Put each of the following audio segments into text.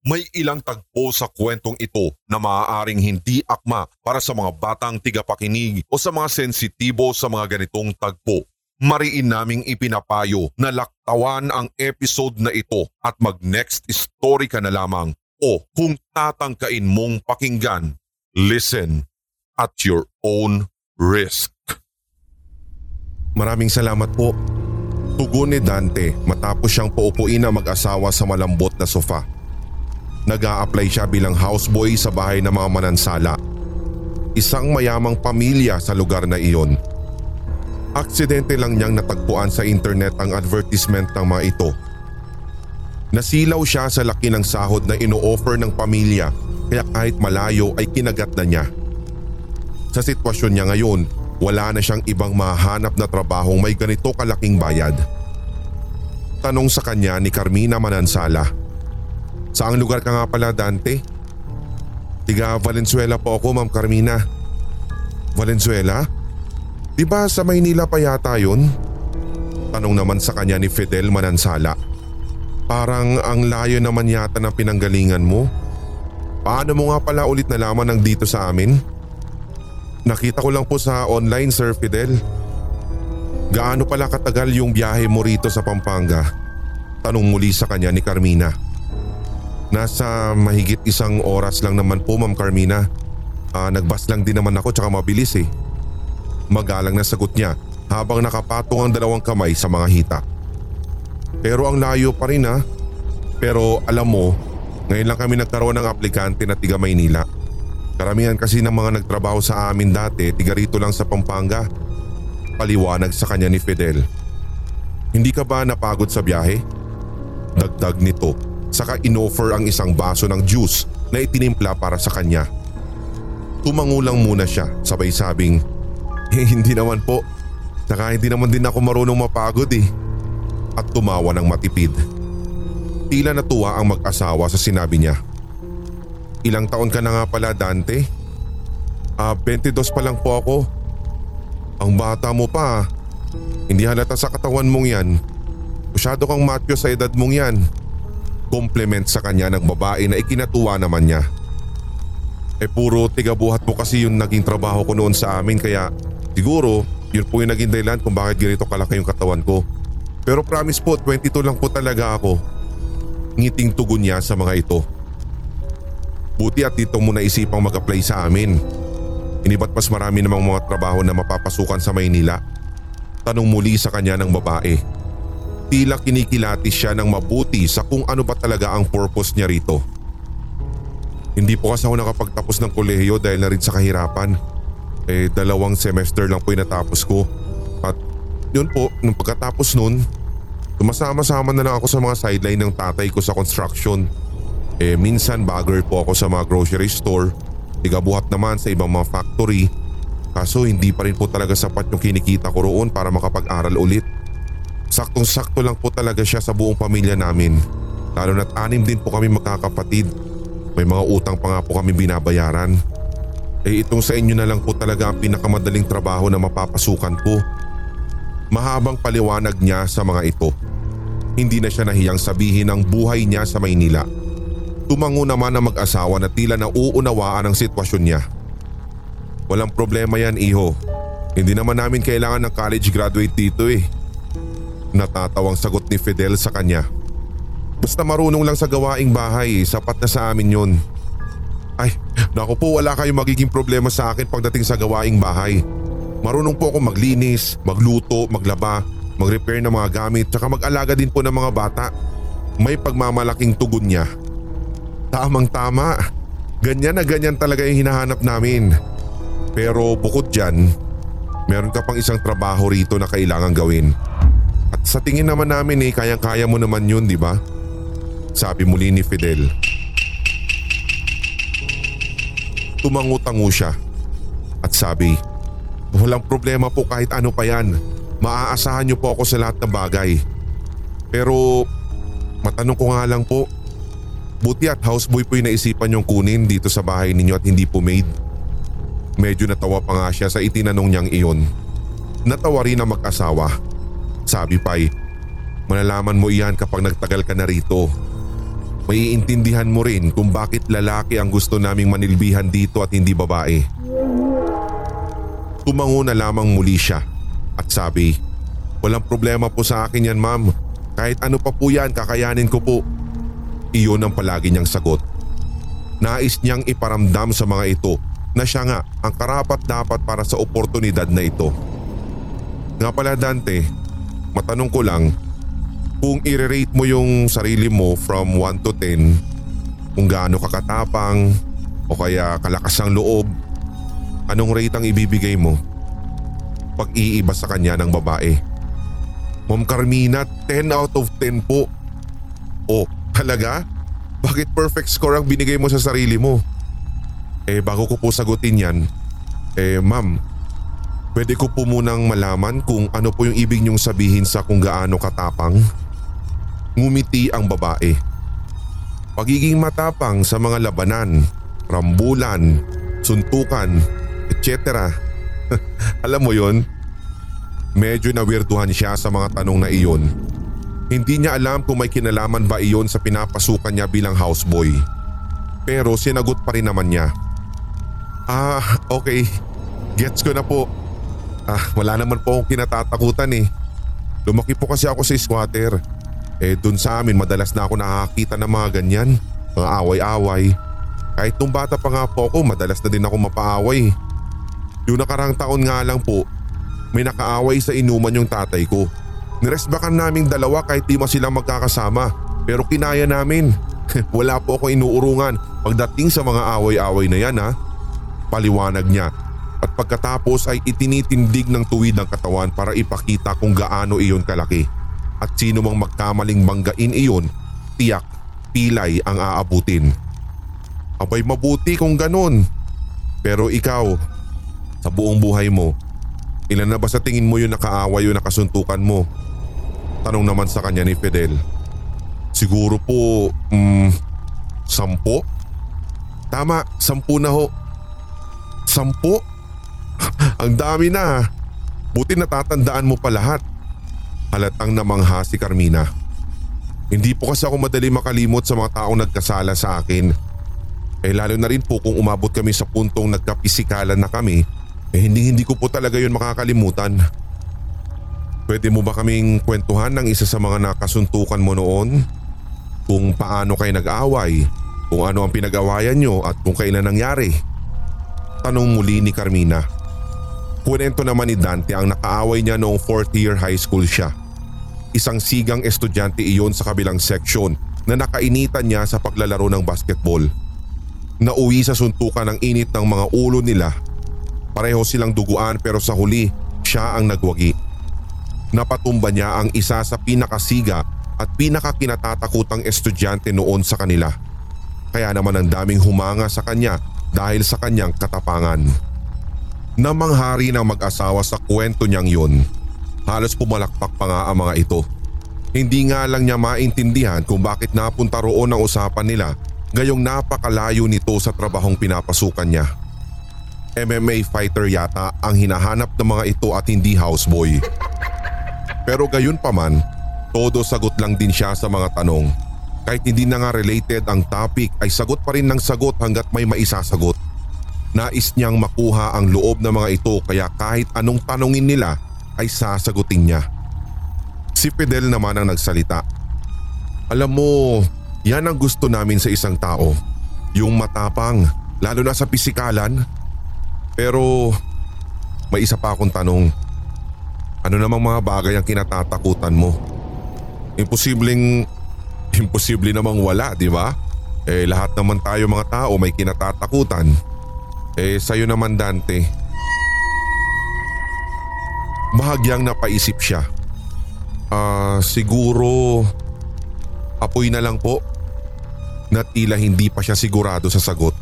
May ilang tagpo sa kwentong ito na maaaring hindi akma para sa mga batang tigapakinig o sa mga sensitibo sa mga ganitong tagpo. Mariin naming ipinapayo na laktawan ang episode na ito at mag next story ka na lamang o kung tatangkain mong pakinggan, listen at your own risk. Maraming salamat po. Tugon ni Dante matapos siyang paupuin ang mag-asawa sa malambot na sofa. Nag apply siya bilang houseboy sa bahay ng mga manansala. Isang mayamang pamilya sa lugar na iyon. Aksidente lang niyang natagpuan sa internet ang advertisement ng mga ito. Nasilaw siya sa laki ng sahod na ino-offer ng pamilya kaya kahit malayo ay kinagat na niya. Sa sitwasyon niya ngayon, wala na siyang ibang mahanap na trabahong may ganito kalaking bayad. Tanong sa kanya ni Carmina Manansala. Saang lugar ka nga pala Dante? Tiga Valenzuela po ako Ma'am Carmina. Valenzuela? Di ba sa Maynila pa yata yun? Tanong naman sa kanya ni Fidel Manansala. Parang ang layo naman yata ng pinanggalingan mo. Paano mo nga pala ulit nalaman ng dito sa amin? Nakita ko lang po sa online Sir Fidel. Gaano pala katagal yung biyahe mo rito sa Pampanga? Tanong muli sa kanya ni Carmina. Nasa mahigit isang oras lang naman po Ma'am Carmina. Ah, nagbas lang din naman ako tsaka mabilis eh. Magalang na sagot niya habang nakapatong ang dalawang kamay sa mga hita. Pero ang layo pa rin ha. Pero alam mo, ngayon lang kami nagkaroon ng aplikante na tiga Maynila. Karamihan kasi ng mga nagtrabaho sa amin dati tiga rito lang sa Pampanga. Paliwanag sa kanya ni Fidel. Hindi ka ba napagod sa biyahe? Dagdag nito, saka inoffer ang isang baso ng juice na itinimpla para sa kanya. Tumangulang muna siya sabay sabing, eh, hindi naman po. Saka hindi naman din ako marunong mapagod eh. At tumawa ng matipid. Tila natuwa ang mag-asawa sa sinabi niya. Ilang taon ka na nga pala Dante? Ah, 22 pa lang po ako. Ang bata mo pa. Hindi halata sa katawan mong yan. Masyado kang matyo sa edad mong yan. Compliment sa kanya ng babae na ikinatuwa naman niya. Eh puro tigabuhat mo kasi yung naging trabaho ko noon sa amin kaya siguro yun po yung naging dahilan kung bakit ganito kalaki yung katawan ko. Pero promise po 22 lang po talaga ako. Ngiting tugon niya sa mga ito. Buti at dito mo naisipang mag-apply sa amin. Iniba't mas marami namang mga trabaho na mapapasukan sa Maynila. Tanong muli sa kanya ng babae. Tila kinikilatis siya ng mabuti sa kung ano ba talaga ang purpose niya rito. Hindi po kasi ako nakapagtapos ng kolehiyo dahil na rin sa kahirapan. Eh dalawang semester lang po yung natapos ko. At yun po, nung pagkatapos nun, tumasama-sama na lang ako sa mga sideline ng tatay ko sa construction. Eh minsan bagger po ako sa mga grocery store, tigabuhat naman sa ibang mga factory. Kaso hindi pa rin po talaga sapat yung kinikita ko roon para makapag-aral ulit. Saktong-sakto lang po talaga siya sa buong pamilya namin. Lalo na't anim din po kami magkakapatid. May mga utang pa nga po kami binabayaran. Eh itong sa inyo na lang po talaga ang pinakamadaling trabaho na mapapasukan ko. Mahabang paliwanag niya sa mga ito. Hindi na siya nahiyang sabihin ang buhay niya sa Maynila. Tumango naman ang mag-asawa na tila nauunawaan ang sitwasyon niya. Walang problema yan iho. Hindi naman namin kailangan ng college graduate dito eh. Natatawang sagot ni Fidel sa kanya. Basta marunong lang sa gawaing bahay, sapat na sa amin yun. Ay, naku po wala kayong magiging problema sa akin pagdating sa gawaing bahay. Marunong po ako maglinis, magluto, maglaba, mag-repair ng mga gamit, tsaka mag-alaga din po ng mga bata. May pagmamalaking tugon niya. Tamang tama. Ganyan na ganyan talaga yung hinahanap namin. Pero bukod dyan, meron ka pang isang trabaho rito na kailangan gawin. Sa tingin naman namin eh, kayang-kaya mo naman yun, di ba? Sabi muli ni Fidel. Tumango-tango siya at sabi, Walang problema po kahit ano pa yan. Maaasahan niyo po ako sa lahat ng bagay. Pero matanong ko nga lang po, buti at houseboy po yung naisipan niyong kunin dito sa bahay ninyo at hindi po maid. Medyo natawa pa nga siya sa itinanong niyang iyon. Natawa rin ang mag-asawa. Sabi pa'y, malalaman mo iyan kapag nagtagal ka na rito. Maiintindihan mo rin kung bakit lalaki ang gusto naming manilbihan dito at hindi babae. Tumango na lamang muli siya at sabi, Walang problema po sa akin yan ma'am. Kahit ano pa po yan kakayanin ko po. Iyon ang palagi niyang sagot. Nais niyang iparamdam sa mga ito na siya nga ang karapat dapat para sa oportunidad na ito. Nga pala Dante, matanong ko lang, kung i-rate mo yung sarili mo from 1 to 10, kung gaano kakatapang o kaya kalakas ang loob, anong rate ang ibibigay mo? Pag iiba sa kanya ng babae. Ma'am Carmina, 10 out of 10 po. Oh, talaga? Bakit perfect score ang binigay mo sa sarili mo? Eh bago ko po sagutin yan, eh ma'am, pwede ko po munang malaman kung ano po yung ibig niyong sabihin sa kung gaano katapang? Ngumiti ang babae. Pagiging matapang sa mga labanan, rambulan, suntukan, etc. Alam mo yon? Medyo nawirduhan siya sa mga tanong na iyon. Hindi niya alam kung may kinalaman ba iyon sa pinapasukan niya bilang houseboy. Pero sinagot pa rin naman niya. Ah, okay. Gets ko na po. Ah, wala naman po akong kinatatakutan eh. Lumaki po kasi ako sa squatter. Eh dun sa amin madalas na ako nakakita ng mga ganyan. Mga away-away. Kahit nung bata pa nga po ako madalas na din ako mapaaway. Yung nakarang taon nga lang po, may nakaaway sa inuman yung tatay ko. Niresbakan naming dalawa kahit di mo silang magkakasama. Pero kinaya namin. Wala po ako inuurungan pagdating sa mga away-away na yan ha. Paliwanag niya. At pagkatapos ay itinitindig ng tuwid ng katawan para ipakita kung gaano iyon kalaki. At sino mang magkamaling banggain iyon, tiyak, pilay ang aabutin. Abay mabuti kung ganun. Pero ikaw, sa buong buhay mo, ilan na ba sa tingin mo yung nakaaway o nakasuntukan mo? Tanong naman sa kanya ni Fidel. Siguro po, mm, sampo? Tama, sampu na ho. Sampu? Ang dami na. Buti natatandaan mo pa lahat. Halatang namangha si Carmina. Hindi po kasi ako madali makalimot sa mga taong nagkasala sa akin. Eh lalo na rin po kung umabot kami sa puntong nagkapisikalan na kami, eh hindi hindi ko po talaga yun makakalimutan. Pwede mo ba kaming kwentuhan ng isa sa mga nakasuntukan mo noon? Kung paano kayo nag-away, kung ano ang pinag-awayan nyo at kung kailan nangyari? Tanong muli ni Carmina. Kwento naman ni Dante ang nakaaway niya noong 4th year high school siya. Isang sigang estudyante iyon sa kabilang section na nakainitan niya sa paglalaro ng basketball. Nauwi sa suntukan ng init ng mga ulo nila. Pareho silang duguan pero sa huli siya ang nagwagi. Napatumba niya ang isa sa pinakasiga at pinakakinatatakutang estudyante noon sa kanila. Kaya naman ang daming humanga sa kanya dahil sa kanyang katapangan. Namanghari ng mag-asawa sa kwento niyang yun. Halos pumalakpak pa nga ang mga ito. Hindi nga lang niya maintindihan kung bakit napunta roon ang usapan nila gayong napakalayo nito sa trabahong pinapasukan niya. MMA fighter yata ang hinahanap ng mga ito at hindi houseboy. Pero gayon pa man, todo sagot lang din siya sa mga tanong. Kahit hindi na nga related ang topic ay sagot pa rin ng sagot hanggat may maisasagot. Nais niyang makuha ang loob ng mga ito kaya kahit anong tanongin nila ay sasagutin niya. Si Fidel naman ang nagsalita. Alam mo, yan ang gusto namin sa isang tao. Yung matapang, lalo na sa pisikalan. Pero may isa pa akong tanong. Ano namang mga bagay ang kinatatakutan mo? Imposibleng, imposible namang wala, di ba? Eh lahat naman tayo mga tao may kinatatakutan. Eh sa'yo naman Dante. Bahagyang napaisip siya. Ah, siguro apoy na lang po. Na tila hindi pa siya sigurado sa sagot.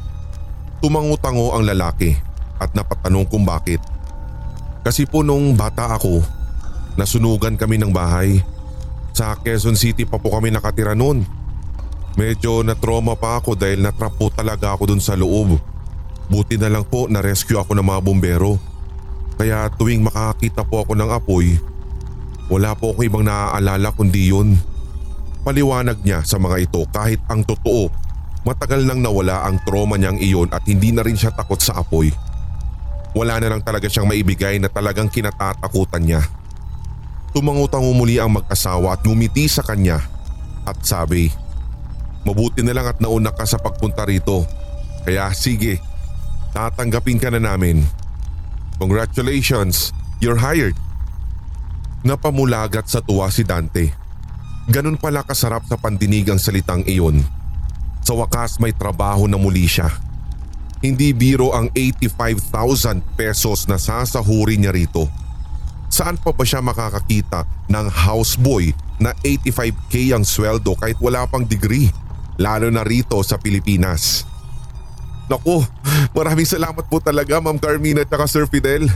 Tumango-tango ang lalaki at napatanong kung bakit. Kasi po nung bata ako, nasunugan kami ng bahay. Sa Quezon City pa po kami nakatira noon. Medyo na-trauma pa ako dahil natrap po talaga ako dun sa loob. Buti na lang po na-rescue ako ng mga bumbero. Kaya tuwing makakita po ako ng apoy, wala po ako ibang naaalala kundi yun. Paliwanag niya sa mga ito kahit ang totoo, matagal nang nawala ang trauma niyang iyon at hindi na rin siya takot sa apoy. Wala na lang talaga siyang maibigay na talagang kinatatakutan niya. Tumangutang umuli ang mag-asawa at ngumiti sa kanya at sabi, Mabuti na lang at nauna ka sa pagpunta rito. Kaya sige, tatanggapin ka na namin. Congratulations, you're hired. Napamulagat sa tuwa si Dante. Ganun pala kasarap sa pandinig ang salitang iyon. Sa wakas may trabaho na muli siya. Hindi biro ang 85,000 pesos na sasahuri niya rito. Saan pa ba siya makakakita ng houseboy na 85k ang sweldo kahit wala pang degree? Lalo na rito sa Pilipinas. Naku, maraming salamat po talaga Ma'am Carmina at Sir Fidel.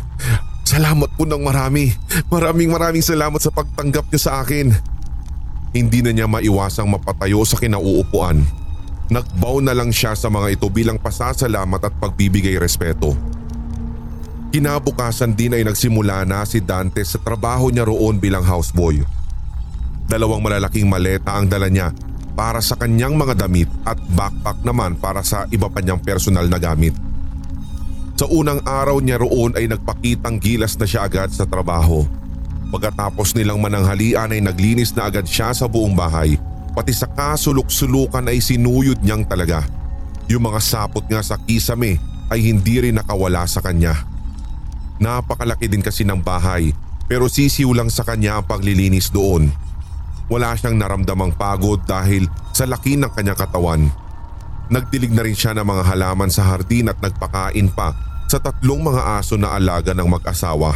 Salamat po ng marami. Maraming maraming salamat sa pagtanggap niyo sa akin. Hindi na niya maiwasang mapatayo sa kinauupuan. Nagbow na lang siya sa mga ito bilang pasasalamat at pagbibigay respeto. Kinabukasan din ay nagsimula na si Dante sa trabaho niya roon bilang houseboy. Dalawang malalaking maleta ang dala niya para sa kanyang mga damit at backpack naman para sa iba pa niyang personal na gamit. Sa unang araw niya roon ay nagpakitang gilas na siya agad sa trabaho. Pagkatapos nilang mananghalian ay naglinis na agad siya sa buong bahay. Pati sa kasulok-sulukan ay sinuyod niyang talaga. Yung mga sapot nga sa kisame ay hindi rin nakawala sa kanya. Napakalaki din kasi ng bahay pero sisiw lang sa kanya ang paglilinis doon. Wala siyang naramdamang pagod dahil sa laki ng kanyang katawan. Nagdilig na rin siya ng mga halaman sa hardin at nagpakain pa sa tatlong mga aso na alaga ng mag-asawa.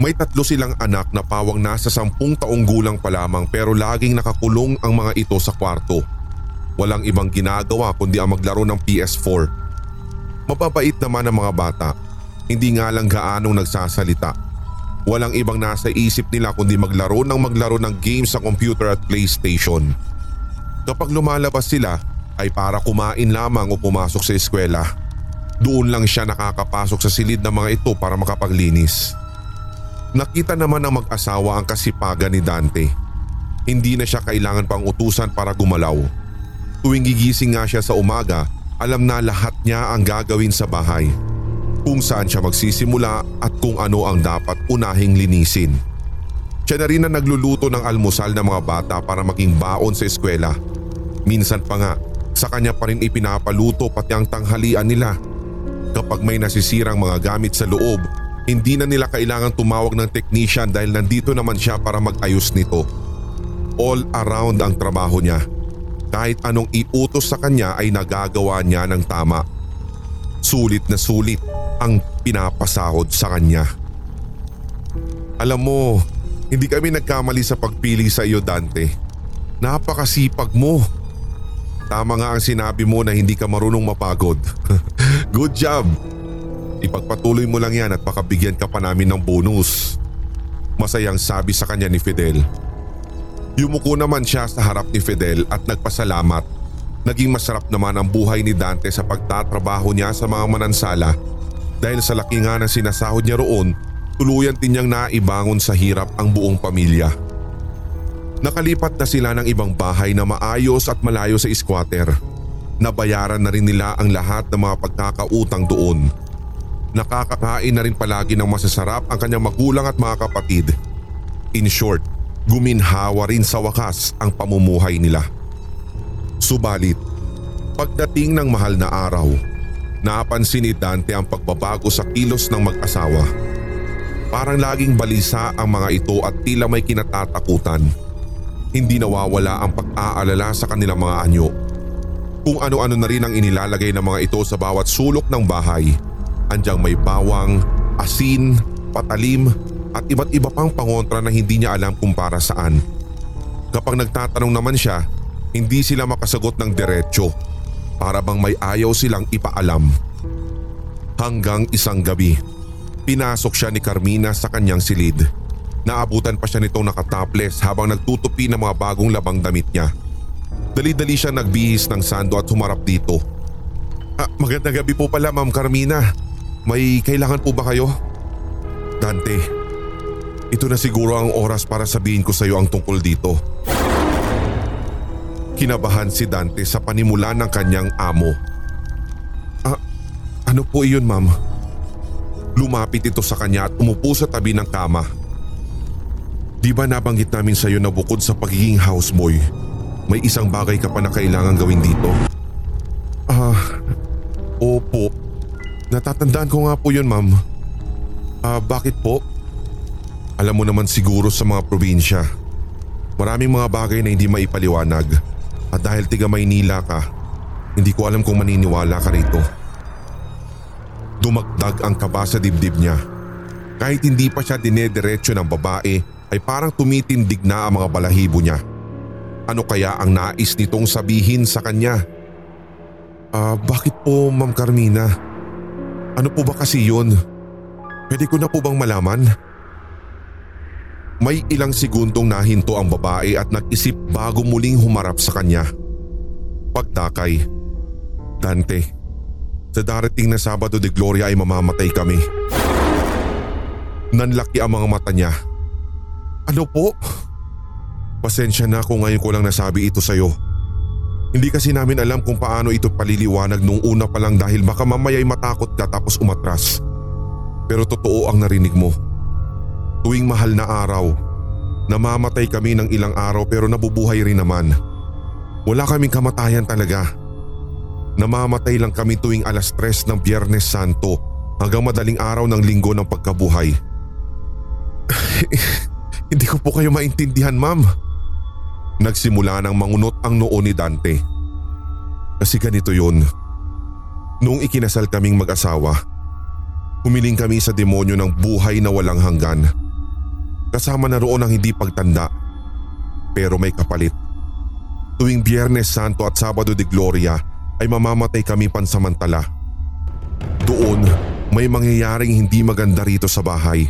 May tatlo silang anak na pawang nasa sampung taong gulang pa lamang pero laging nakakulong ang mga ito sa kwarto. Walang ibang ginagawa kundi ang maglaro ng PS4. Mapapait naman ang mga bata. Hindi nga lang gaanong nagsasalita. Walang ibang nasa isip nila kundi maglaro ng maglaro ng games sa computer at PlayStation. Kapag lumalabas sila ay para kumain lamang o pumasok sa eskwela. Doon lang siya nakakapasok sa silid ng mga ito para makapaglinis. Nakita naman ng mag-asawa ang kasipagan ni Dante. Hindi na siya kailangan pang utusan para gumalaw. Tuwing gigising nga siya sa umaga, alam na lahat niya ang gagawin sa bahay. Kung saan siya magsisimula at kung ano ang dapat unahing linisin. Siya na rin na nagluluto ng almusal ng mga bata para maging baon sa eskwela. Minsan pa nga, sa kanya pa rin ipinapaluto pati ang tanghalian nila. Kapag may nasisirang mga gamit sa loob, hindi na nila kailangan tumawag ng technician dahil nandito naman siya para mag-ayos nito. All around ang trabaho niya. Kahit anong iutos sa kanya ay nagagawa niya ng tama. Sulit na sulit ang pinapasahod sa kanya. Alam mo, hindi kami nagkamali sa pagpili sa iyo Dante. Napakasipag mo. Tama nga ang sinabi mo na hindi ka marunong mapagod. Good job! Ipagpatuloy mo lang yan at pakabigyan ka pa namin ng bonus. Masayang sabi sa kanya ni Fidel. Yumuko naman siya sa harap ni Fidel at nagpasalamat. Naging masarap naman ang buhay ni Dante sa pagtatrabaho niya sa mga manansala dahil sa laki nga ng sinasahod niya roon, tuluyan din niyang naibangon sa hirap ang buong pamilya. Nakalipat na sila ng ibang bahay na maayos at malayo sa squatter. Nabayaran na rin nila ang lahat ng mga pagkakautang doon. Nakakakain na rin palagi ng masasarap ang kanyang magulang at mga kapatid. In short, guminhawa rin sa wakas ang pamumuhay nila. Subalit, pagdating ng mahal na araw, napansin ni Dante ang pagbabago sa kilos ng mag-asawa. Parang laging balisa ang mga ito at tila may kinatatakutan. Hindi nawawala ang pag-aalala sa kanilang mga anyo. Kung ano-ano na rin ang inilalagay ng mga ito sa bawat sulok ng bahay. Andyang may bawang, asin, patalim at iba't iba pang pangontra na hindi niya alam kung para saan. Kapag nagtatanong naman siya, hindi sila makasagot ng diretsyo. Para bang may ayaw silang ipaalam. Hanggang isang gabi, pinasok siya ni Carmina sa kanyang silid. Naabutan pa siya nitong nakataples habang nagtutupi ng mga bagong labang damit niya. Dali-dali siya nagbihis ng sando at humarap dito. Ah, magandang gabi po pala Ma'am Carmina. May kailangan po ba kayo? Dante, ito na siguro ang oras para sabihin ko sa iyo ang tungkol dito. Kinabahan si Dante sa panimula ng kanyang amo. Ah, ano po iyon ma'am? Lumapit ito sa kanya at umupo sa tabi ng kama. Di ba nabanggit namin sa iyo na bukod sa pagiging houseboy, may isang bagay ka pa na kailangan gawin dito? Ah, opo. Natatandaan ko nga po yun ma'am. Ah, bakit po? Alam mo naman siguro sa mga probinsya. Maraming mga bagay na hindi maipaliwanag. At dahil tiga Maynila ka, hindi ko alam kung maniniwala ka rito. Dumagdag ang kaba sa dibdib niya. Kahit hindi pa siya dinediretso ng babae, ay parang tumitindig na ang mga balahibo niya. Ano kaya ang nais nitong sabihin sa kanya? Ah, bakit po Ma'am Carmina? Ano po ba kasi yun? Pwede ko na po bang malaman? May ilang segundong nahinto ang babae at nag-isip bago muling humarap sa kanya. Pagdakay. Dante, sa darating na Sabado de Gloria ay mamamatay kami. Nanlaki ang mga mata niya. Ano po? Pasensya na kung ngayon ko lang nasabi ito sa'yo. Hindi kasi namin alam kung paano ito paliliwanag nung una pa lang dahil baka mamaya'y matakot ka tapos umatras. Pero totoo ang narinig mo. Tuwing mahal na araw, namamatay kami ng ilang araw pero nabubuhay rin naman. Wala kaming kamatayan talaga. Namamatay lang kami tuwing alas tres ng Biyernes Santo hanggang madaling araw ng linggo ng pagkabuhay. Hindi ko po kayo maintindihan ma'am. Nagsimula ng mangunot ang noo ni Dante. Kasi ganito yun. Noong ikinasal kaming mag-asawa, humiling kami sa demonyo ng buhay na walang hanggan. Kasama na roon ang hindi pagtanda. Pero may kapalit. Tuwing Biyernes Santo at Sabado de Gloria ay mamamatay kami pansamantala. Doon, may mangyayaring hindi maganda rito sa bahay.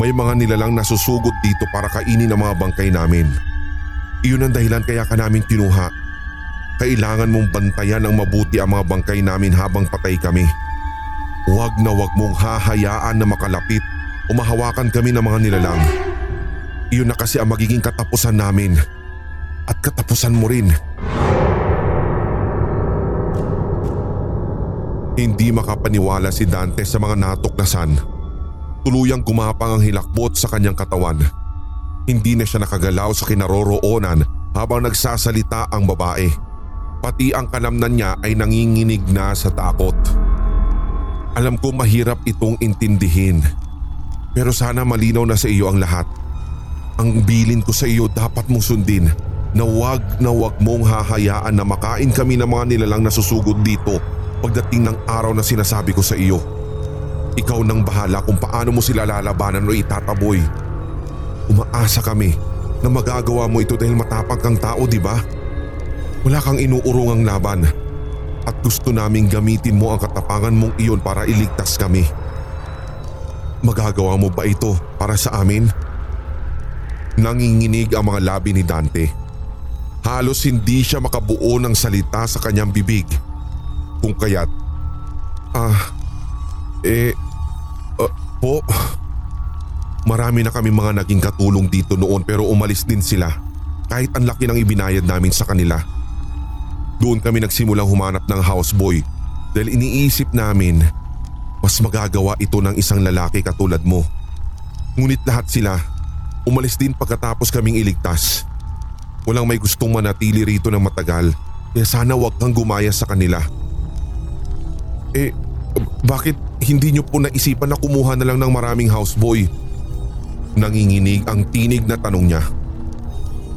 May mga nilalang nasusugot dito para kainin ang mga bangkay namin. Iyon ang dahilan kaya ka namin kinuha. Kailangan mong bantayan ng mabuti ang mga bangkay namin habang patay kami. Huwag na huwag mong hahayaan na makalapit o mahawakan kami ng mga nilalang. Iyon na kasi ang magiging katapusan namin. At katapusan mo rin. Hindi makapaniwala si Dante sa mga natuklasan. Tuluyang gumapang ang hilakbot sa kanyang katawan. Hindi na siya nakagalaw sa kinaroroonan habang nagsasalita ang babae. Pati ang kalamnan niya ay nanginginig na sa takot. Alam ko mahirap itong intindihin. Pero sana malinaw na sa iyo ang lahat. Ang bilin ko sa iyo dapat mong sundin na wag na wag mong hahayaan na makain kami ng mga nilalang nasusugod dito pagdating ng araw na sinasabi ko sa iyo. Ikaw nang bahala kung paano mo sila lalabanan o itataboy. Umaasa kami na magagawa mo ito dahil matapang kang tao, di ba? Wala kang inuurungang laban at gusto naming gamitin mo ang katapangan mong iyon para iligtas kami. Magagawa mo ba ito para sa amin? Nanginginig ang mga labi ni Dante. Halos hindi siya makabuo ng salita sa kanyang bibig. Kung kaya't, ah, eh, ah, po, marami na kami mga naging katulong dito noon pero umalis din sila kahit ang laki ng ibinayad namin sa kanila. Doon kami nagsimulang humanap ng houseboy dahil iniisip namin mas magagawa ito ng isang lalaki katulad mo. Ngunit lahat sila umalis din pagkatapos kaming iligtas. Walang may gustong manatili rito ng matagal kaya sana wag kang gumaya sa kanila. Eh, bakit hindi niyo po naisipan na kumuha na lang ng maraming houseboy? Nanginginig ang tinig na tanong niya.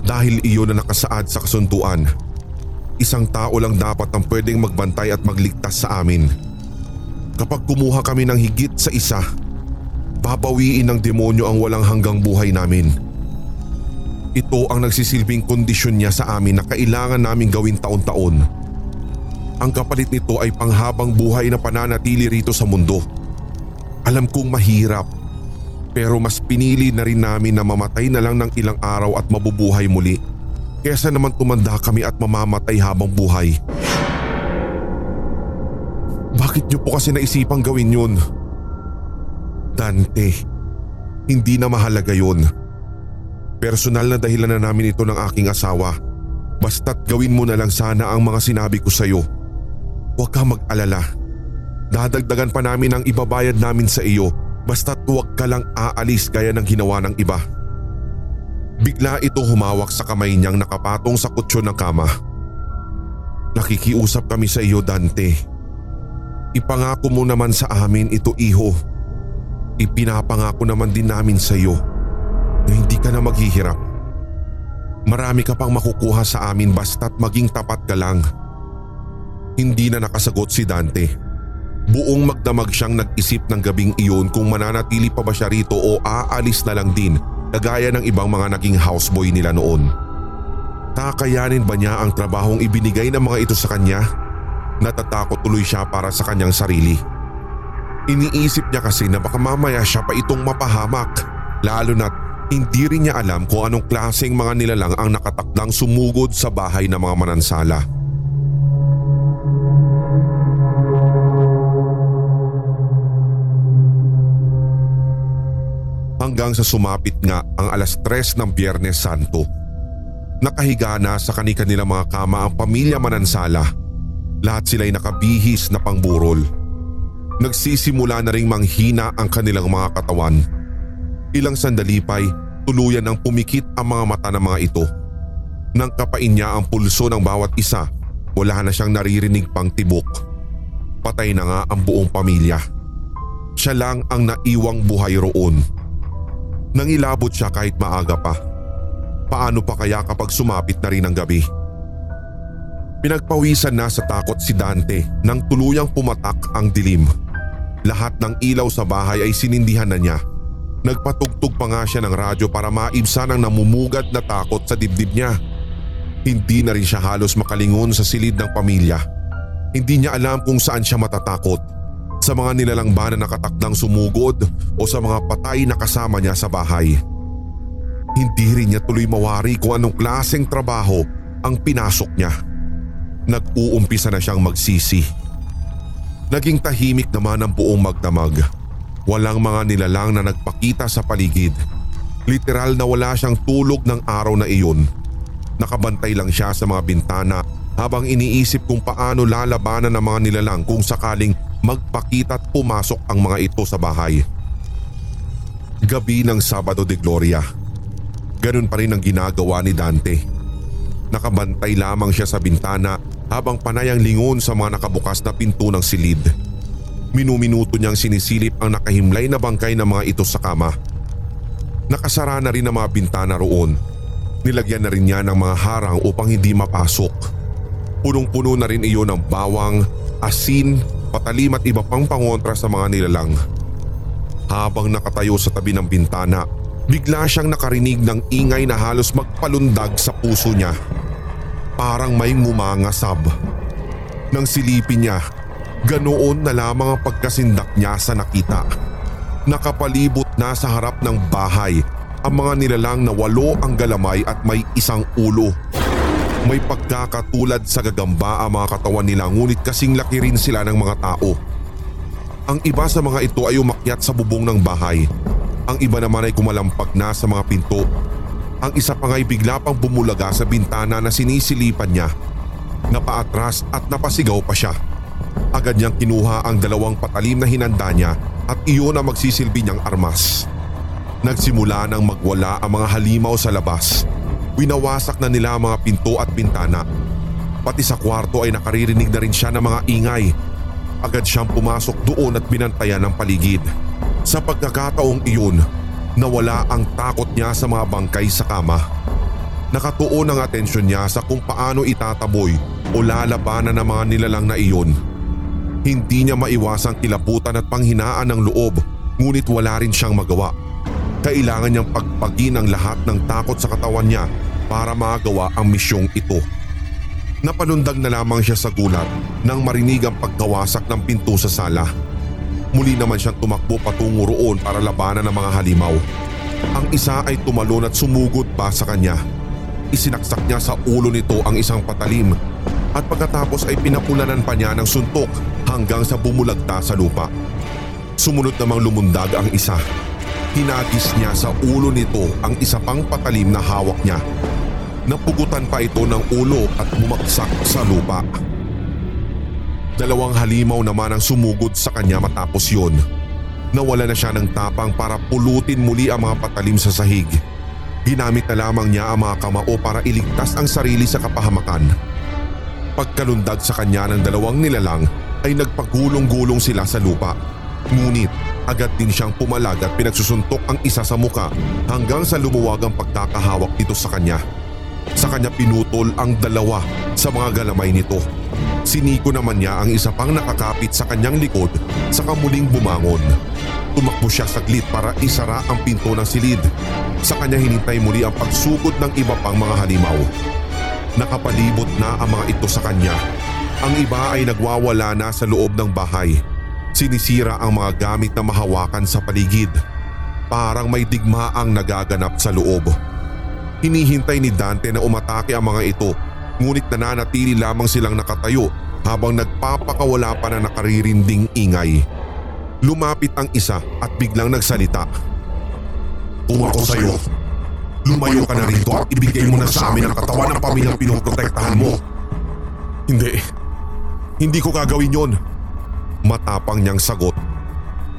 Dahil iyon na nakasaad sa kasunduan. Isang tao lang dapat ang pwedeng magbantay at magligtas sa amin. Kapag kumuha kami ng higit sa isa, babawiin ng demonyo ang walang hanggang buhay namin. Ito ang nagsisilbing kondisyon niya sa amin na kailangan namin gawin taon-taon. Ang kapalit nito ay panghabang buhay na pananatili rito sa mundo. Alam kong mahirap pero mas pinili na rin namin na mamatay na lang ng ilang araw at mabubuhay muli kesa naman tumanda kami at mamamatay habang buhay. Bakit niyo po kasi naisipang gawin yun? Dante, hindi na mahalaga yun. Personal na dahilan na namin ito ng aking asawa. Basta't gawin mo na lang sana ang mga sinabi ko sa'yo. Huwag ka mag-alala. Dadagdagan pa namin ang ibabayad namin sa iyo basta't huwag ka lang aalis gaya ng ginawa ng iba. Bigla ito humawak sa kamay niyang nakapatong sa kutsyon ng kama. Nakikiusap kami sa iyo Dante. Ipangako mo naman sa amin ito iho. Ipinapangako naman din namin sa iyo na hindi ka na maghihirap. Marami ka pang makukuha sa amin basta't maging tapat ka lang. Hindi na nakasagot si Dante. Buong magdamag siyang nag-isip ng gabing iyon kung mananatili pa ba siya rito o aalis na lang din kagaya ng ibang mga naging houseboy nila noon. Kakayanin ba niya ang trabahong ibinigay ng mga ito sa kanya? Natatakot tuloy siya para sa kanyang sarili. Iniisip niya kasi na baka mamaya siya pa itong mapahamak lalo na't hindi rin niya alam kung anong klaseng mga nilalang ang nakatakdang sumugod sa bahay ng mga manansala. Hanggang sa sumapit nga ang alas tres ng Biyernes Santo. Nakahiga na sa kani-kanilang mga kama ang pamilya manansala. Lahat sila'y nakabihis na pangburol. Nagsisimula na ring manghina ang kanilang mga katawan. Ilang sandali pa'y tuluyan ang pumikit ang mga mata ng mga ito. Nang kapain niya ang pulso ng bawat isa, wala na siyang naririnig pang tibok. Patay na nga ang buong pamilya. Siya lang ang naiwang buhay roon. Nangilabot siya kahit maaga pa. Paano pa kaya kapag sumapit na rin ang gabi? Pinagpawisan na sa takot si Dante nang tuluyang pumatak ang dilim. Lahat ng ilaw sa bahay ay sinindihan na niya. Nagpatugtog pa nga siya ng radyo para maibsan ang namumugad na takot sa dibdib niya. Hindi na rin siya halos makalingon sa silid ng pamilya. Hindi niya alam kung saan siya matatakot. Sa mga nilalang ba na nakatakdang sumugod o sa mga patay na kasama niya sa bahay. Hindi rin niya tuloy mawari kung anong klaseng trabaho ang pinasok niya. Nag-uumpisa na siyang magsisi. Naging tahimik naman ang buong magdamag. Walang mga nilalang na nagpakita sa paligid. Literal na wala siyang tulog ng araw na iyon. Nakabantay lang siya sa mga bintana habang iniisip kung paano lalabanan ng mga nilalang kung sakaling magpakita at pumasok ang mga ito sa bahay. Gabi ng Sabado de Gloria. Ganun pa rin ang ginagawa ni Dante. Nakabantay lamang siya sa bintana habang panay ang lingon sa mga nakabukas na pinto ng silid. Minuminuto niyang sinisilip ang nakahimlay na bangkay ng mga ito sa kama. Nakasara na rin ang mga bintana roon. Nilagyan na rin niya ng mga harang upang hindi mapasok. Punong-puno na rin iyon ng bawang, asin, patalim at iba pang pangontra sa mga nilalang. Habang nakatayo sa tabi ng bintana, bigla siyang nakarinig ng ingay na halos magpalundag sa puso niya. Parang may ngumangasab. Nang silipin niya, ganoon na lamang ang pagkasindak niya sa nakita. Nakapalibot na sa harap ng bahay ang mga nilalang na walo ang galamay at may isang ulo. May pagkakatulad sa gagamba ang mga katawan nila ngunit kasing laki rin sila ng mga tao. Ang iba sa mga ito ay umakyat sa bubong ng bahay. Ang iba naman ay kumalampag na sa mga pinto. Ang isa pa nga'y bigla pang bumulaga sa bintana na sinisilipan niya. Napaatras at napasigaw pa siya. Agad niyang kinuha ang dalawang patalim na hinanda niya at iyon ang magsisilbi niyang armas. Nagsimula nang magwala ang mga halimaw sa labas. Winawasak na nila ang mga pinto at bintana. Pati sa kwarto ay nakaririnig na rin siya ng mga ingay. Agad siyang pumasok doon at binantayan ng paligid. Sa pagkakataong iyon, nawala ang takot niya sa mga bangkay sa kama. Nakatuon ang atensyon niya sa kung paano itataboy o lalabanan ng mga nilalang na iyon. Hindi niya maiwasang kilabutan at panghinaan ng loob ngunit wala rin siyang magawa. Kailangan niyang pagpagin ang lahat ng takot sa katawan niya para magawa ang misyong ito. Napalundag na lamang siya sa gulat nang marinig ang pagkawasak ng pinto sa sala. Muli naman siyang tumakbo patungo roon para labanan ng mga halimaw. Ang isa ay tumalon at sumugod pa sa kanya. Isinaksak niya sa ulo nito ang isang patalim at pagkatapos ay pinapulanan pa niya ng suntok hanggang sa bumulagta sa lupa. Sumunod namang lumundag ang isa. Hinagis niya sa ulo nito ang isa pang patalim na hawak niya. Napugutan pa ito ng ulo at bumagsak sa lupa. Dalawang halimaw naman ang sumugod sa kanya matapos yun. Nawala na siya ng tapang para pulutin muli ang mga patalim sa sahig. Ginamit na lamang niya ang mga kamao para iligtas ang sarili sa kapahamakan. Pagkalundag sa kanya ng dalawang nilalang ay nagpagulong-gulong sila sa lupa. Ngunit agad din siyang pumalag at pinagsusuntok ang isa sa muka hanggang sa lumuwag ang pagkakahawak nito sa kanya. Sa kanya pinutol ang dalawa sa mga galamay nito. Siniko naman niya ang isa pang nakakapit sa kanyang likod sa kamuling bumangon. Tumakbo siya saglit para isara ang pinto ng silid. Sa kanya hinintay muli ang pagsugod ng iba pang mga halimaw. Nakapalibot na ang mga ito sa kanya. Ang iba ay nagwawala na sa loob ng bahay. Sinisira ang mga gamit na mahawakan sa paligid. Parang may digmaang nagaganap sa loob. Hinihintay ni Dante na umatake ang mga ito ngunit nananatili lamang silang nakatayo habang nagpapakawala pa na nakaririnding ingay. Lumapit ang isa at biglang nagsalita. Kung ako sa'yo, lumayo ka na rito at ibigay mo na sa amin ang katawan ng pamilyang pinoprotektahan mo. Hindi. Hindi ko gagawin yon. Matapang niyang sagot.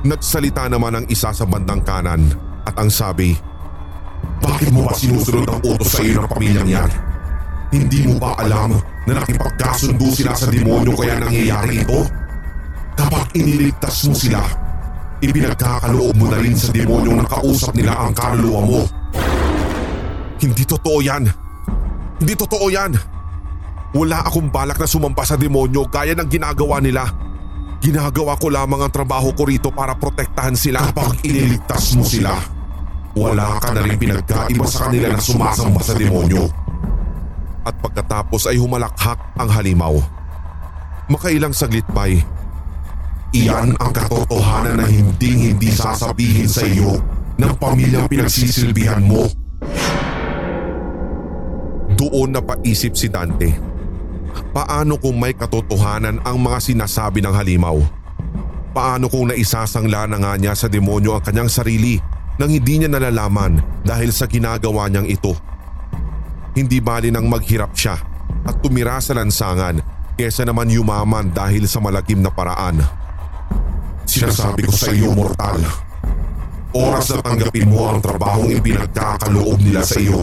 Nagsalita naman ang isa sa bandang kanan at ang sabi, Bakit mo ba sinusunod ang utos sa iyo ng pamilyang yan? Hindi mo ba alam na nakipagkasundo sila sa demonyo kaya nangyayari ito? Kapag iniligtas mo sila, ipinagkakaloob mo na rin sa demonyong nakausap nila ang kaluluwa mo. Hindi totoo yan. Hindi totoo yan. Wala akong balak na sumampa sa demonyo gaya ng ginagawa nila. Ginagawa ko lamang ang trabaho ko rito para protektahan sila. Kapag iniligtas mo sila, wala ka na rin pinagkaiba sa kanila na sumasamba sa demonyo. At pagkatapos ay humalakhak ang halimaw. Makailang saglit pa'y, Iyan ang katotohanan na hindi hindi sasabihin sa iyo ng pamilyang pinagsisilbihan mo. Doon napaisip si Dante. Paano kung may katotohanan ang mga sinasabi ng halimaw? Paano kung naisasangla na nga niya sa demonyo ang kanyang sarili nang hindi niya nalalaman dahil sa ginagawa niyang ito? Hindi bali nang maghirap siya at tumira sa lansangan kesa naman yumaman dahil sa malagim na paraan. Sinasabi ko sa iyo, mortal. Oras na tanggapin mo ang trabahong ipinagkakaloob nila sa iyo.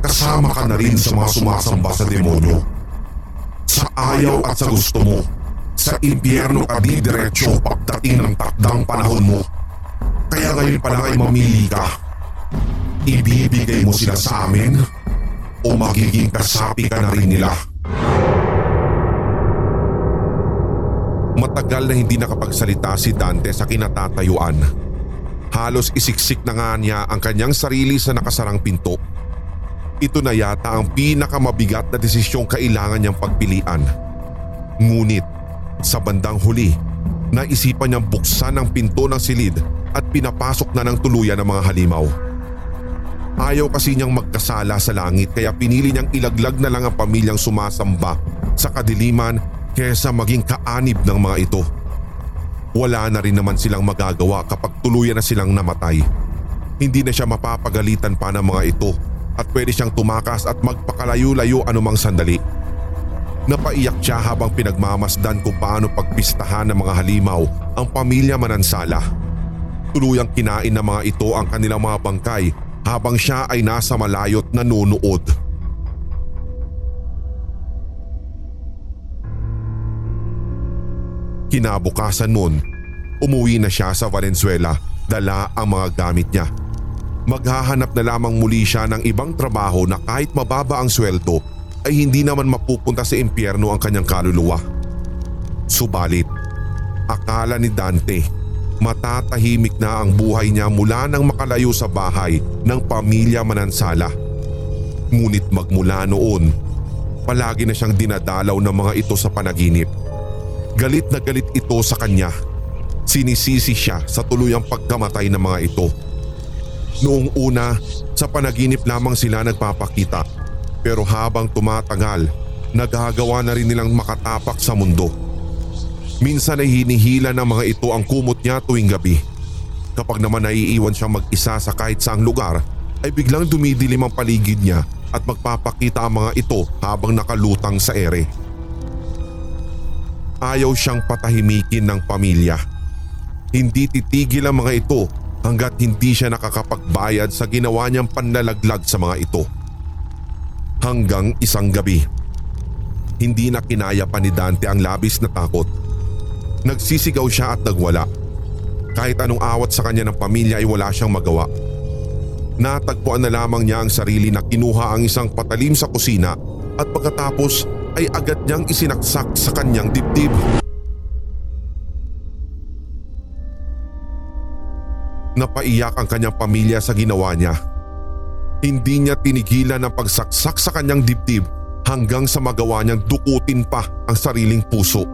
Kasama ka na rin sa mga sumasamba sa demonyo. Sa ayaw at sa gusto mo, sa impyerno ka di diretsyo pagdating ng takdang panahon mo. Kaya ngayon pa lang ay mamili ka. Ibibigay mo sila sa amin o magiging kasapi ka na rin nila. Matagal na hindi nakapagsalita si Dante sa kinatatayuan. Halos isiksik na nga niya ang kanyang sarili sa nakasarang pinto. Ito na yata ang pinakamabigat na desisyong kailangan niyang pagpilian. Ngunit sa bandang huli, naisipan niyang buksan ang pinto ng silid at pinapasok na ng tuluyan ng mga halimaw. Ayaw kasi niyang magkasala sa langit kaya pinili niyang ilaglag na lang ang pamilyang sumasamba sa kadiliman kesa maging kaanib ng mga ito. Wala na rin naman silang magagawa kapag tuluyan na silang namatay. Hindi na siya mapapagalitan pa ng mga ito at pwede siyang tumakas at magpakalayo-layo anumang sandali. Napaiyak siya habang pinagmamasdan kung paano pagpistahan ng mga halimaw ang pamilya Manansala. Tuluyang kinain ng mga ito ang kanilang mga bangkay habang siya ay nasa malayot nanunood. Kinabukasan nun, umuwi na siya sa Valenzuela dala ang mga gamit niya. Maghahanap na lamang muli siya ng ibang trabaho na kahit mababa ang sweldo ay hindi naman mapupunta sa impyerno ang kanyang kaluluwa. Subalit, akala ni Dante matatahimik na ang buhay niya mula nang makalayo sa bahay ng pamilya Manansala. Ngunit magmula noon, Palagi na siyang dinadalaw ng mga ito sa panaginip. Galit na galit ito sa kanya. Sinisisi siya sa tuluyang pagkamatay ng mga ito. Noong una, sa panaginip lamang sila nagpapakita. Pero habang tumatagal, nagagawa na rin nilang makatapak sa mundo. Minsan ay hinihila ng mga ito ang kumot niya tuwing gabi. Kapag naman naiiwan siyang mag-isa sa kahit saang lugar, ay biglang dumidilim ang paligid niya at magpapakita ang mga ito habang nakalutang sa ere. Ayaw siyang patahimikin ng pamilya. Hindi titigil ang mga ito hanggat hindi siya nakakapagbayad sa ginawa niyang panlalaglag sa mga ito. Hanggang isang gabi. Hindi na kinaya pa ni Dante ang labis na takot. Nagsisigaw siya at nagwala. Kahit anong awat sa kanya ng pamilya ay wala siyang magawa. Natagpuan na lamang niya ang sarili na kinuha ang isang patalim sa kusina at pagkatapos ay agad niyang isinaksak sa kanyang dibdib. Napaiyak ang kanyang pamilya sa ginawa niya. Hindi niya tinigilan ang pagsaksak sa kanyang dibdib hanggang sa magawa niyang dukutin pa ang sariling puso.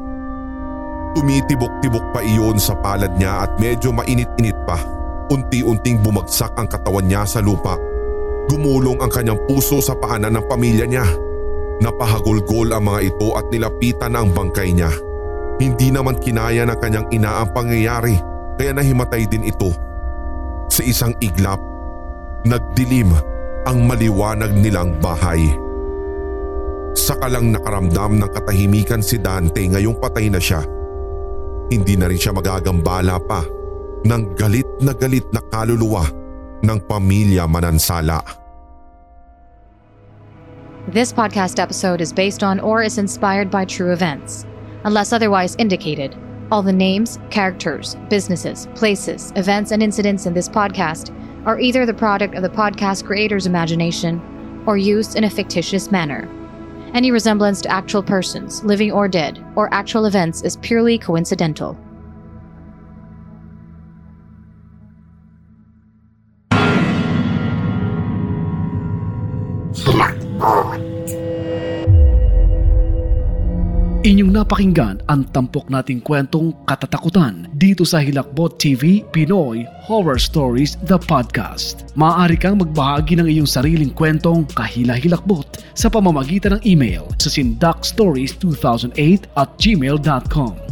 Tumitibok-tibok pa iyon sa palad niya at medyo mainit-init pa. Unti-unting bumagsak ang katawan niya sa lupa. Gumulong ang kanyang puso sa paanan ng pamilya niya. Napahagulgol ang mga ito at nilapitan ang bangkay niya. Hindi naman kinaya ng kanyang ina ang pangyayari kaya nahimatay din ito. Sa isang iglap, nagdilim ang maliwanag nilang bahay. Saka lang nakaramdam ng katahimikan si Dante ngayong patay na siya. Hindi na rin siya magagambala pa ng galit na galit na kaluluwa ng pamilya Manansala. This podcast episode is based on or is inspired by true events. Unless otherwise indicated, all the names, characters, businesses, places, events, and incidents in this podcast are either the product of the podcast creator's imagination or used in a fictitious manner. Any resemblance to actual persons, living or dead, or actual events is purely coincidental. Inyong napakinggan ang tampok nating kwentong katatakutan dito sa Hilakbot TV Pinoy Horror Stories The Podcast. Maaari kang magbahagi ng iyong sariling kwentong kahila-hilakbot sa pamamagitan ng email sa sindakstories2008 at gmail.com.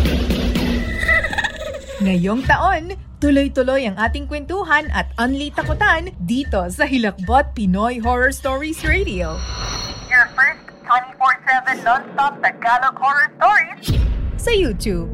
Ngayong taon, tuloy-tuloy ang ating kwentuhan at unli takutan dito sa Hilakbot Pinoy Horror Stories Radio. Your first 24-7 non-stop Tagalog horror stories Sa YouTube.